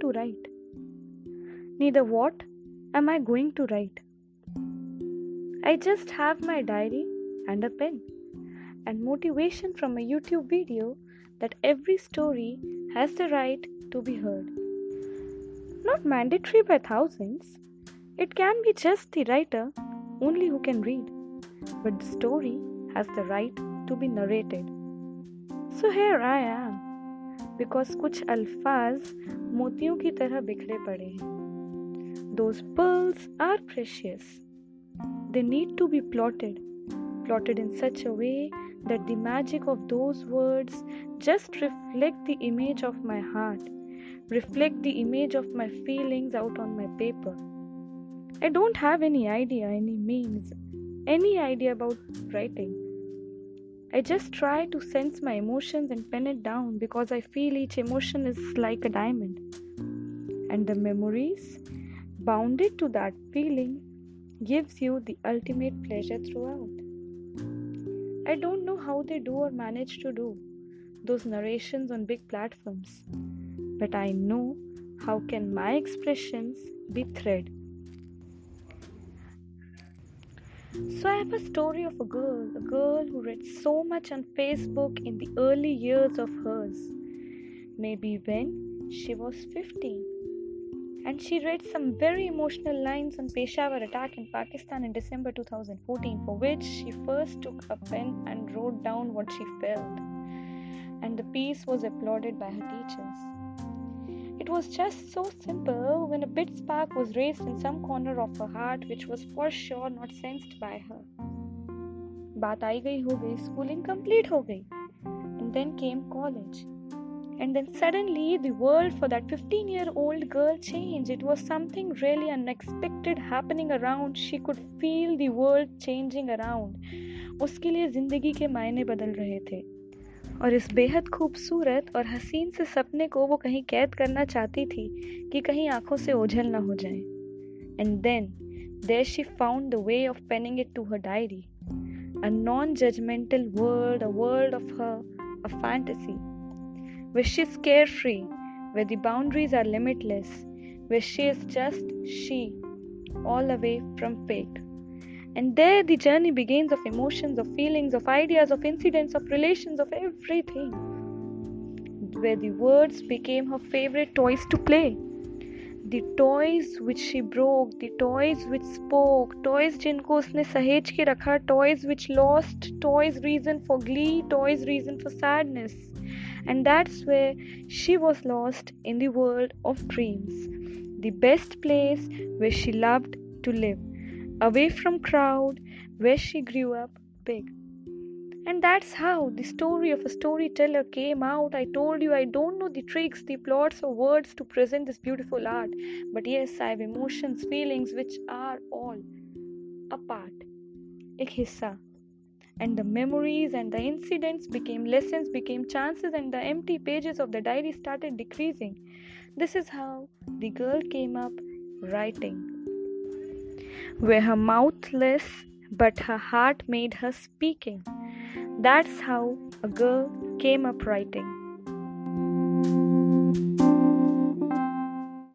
to write. Neither what am I going to write. I just have my diary and a pen and motivation from a YouTube video that every story has the right to be heard. Not mandatory by thousands, it can be just the writer only who can read, but the story has the right to be narrated. So here I am, because कुछ अल्फाज मोतियों की तरह बिखरे पड़े हैं Those pearls are precious. They need to be plotted, plotted in such a way that the magic of those words just reflect the image of my heart, reflect the image of my feelings out on my paper. I don't have any idea, any means, any idea about writing. I just try to sense my emotions and pen it down because I feel each emotion is like a diamond. And the memories bounded to that feeling gives you the ultimate pleasure throughout. I don't know how they do or manage to do those narrations on big platforms, but I know how can my expressions be thread. So I have a story of a girl, a girl who read so much on Facebook in the early years of hers. Maybe when she was 15 and she read some very emotional lines on Peshawar attack in Pakistan in December 2014 for which she first took a pen and wrote down what she felt and the piece was applauded by her teachers. It was just so simple when a bit spark was raised in some corner of her heart which was for sure not sensed by her. बात आई गई हो गई schooling complete हो गई and then came college and then suddenly, the world for that 15 year old girl changed. It was something really unexpected happening around. She could feel the world changing around. उसके लिए ज़िंदगी के मायने बदल रहे थे और इस बेहद खूबसूरत और हसीन से सपने को वो कहीं कैद करना चाहती थी कि कहीं आँखों से ओझल ना हो जाए। And then there she found the way of penning it to her diary a non judgemental world world of her a fantasy wish she is carefree way the boundaries are limitless wish she is just she all away from fate And there the journey begins of emotions, of feelings, of ideas, of incidents, of relations, of everything. Where the words became her favorite toys to play. The toys which she broke, the toys which spoke, toys जिनको उसने सहेज के रखा, toys which lost, toys reason for glee, toys reason for sadness and that's where she was lost in the world of dreams, the best place where she loved to live, away from crowd where she grew up big. And that's how the story of a storyteller came out. I told you i don't know the tricks the plots or words to present this beautiful art. But yes i have emotions feelings which are all a part ek hissa. And the memories and the incidents became lessons became chances and the empty pages of the diary started decreasing. This is how the girl came up writing. Where her mouth less, but her heart made her speaking. That's how a girl came up writing.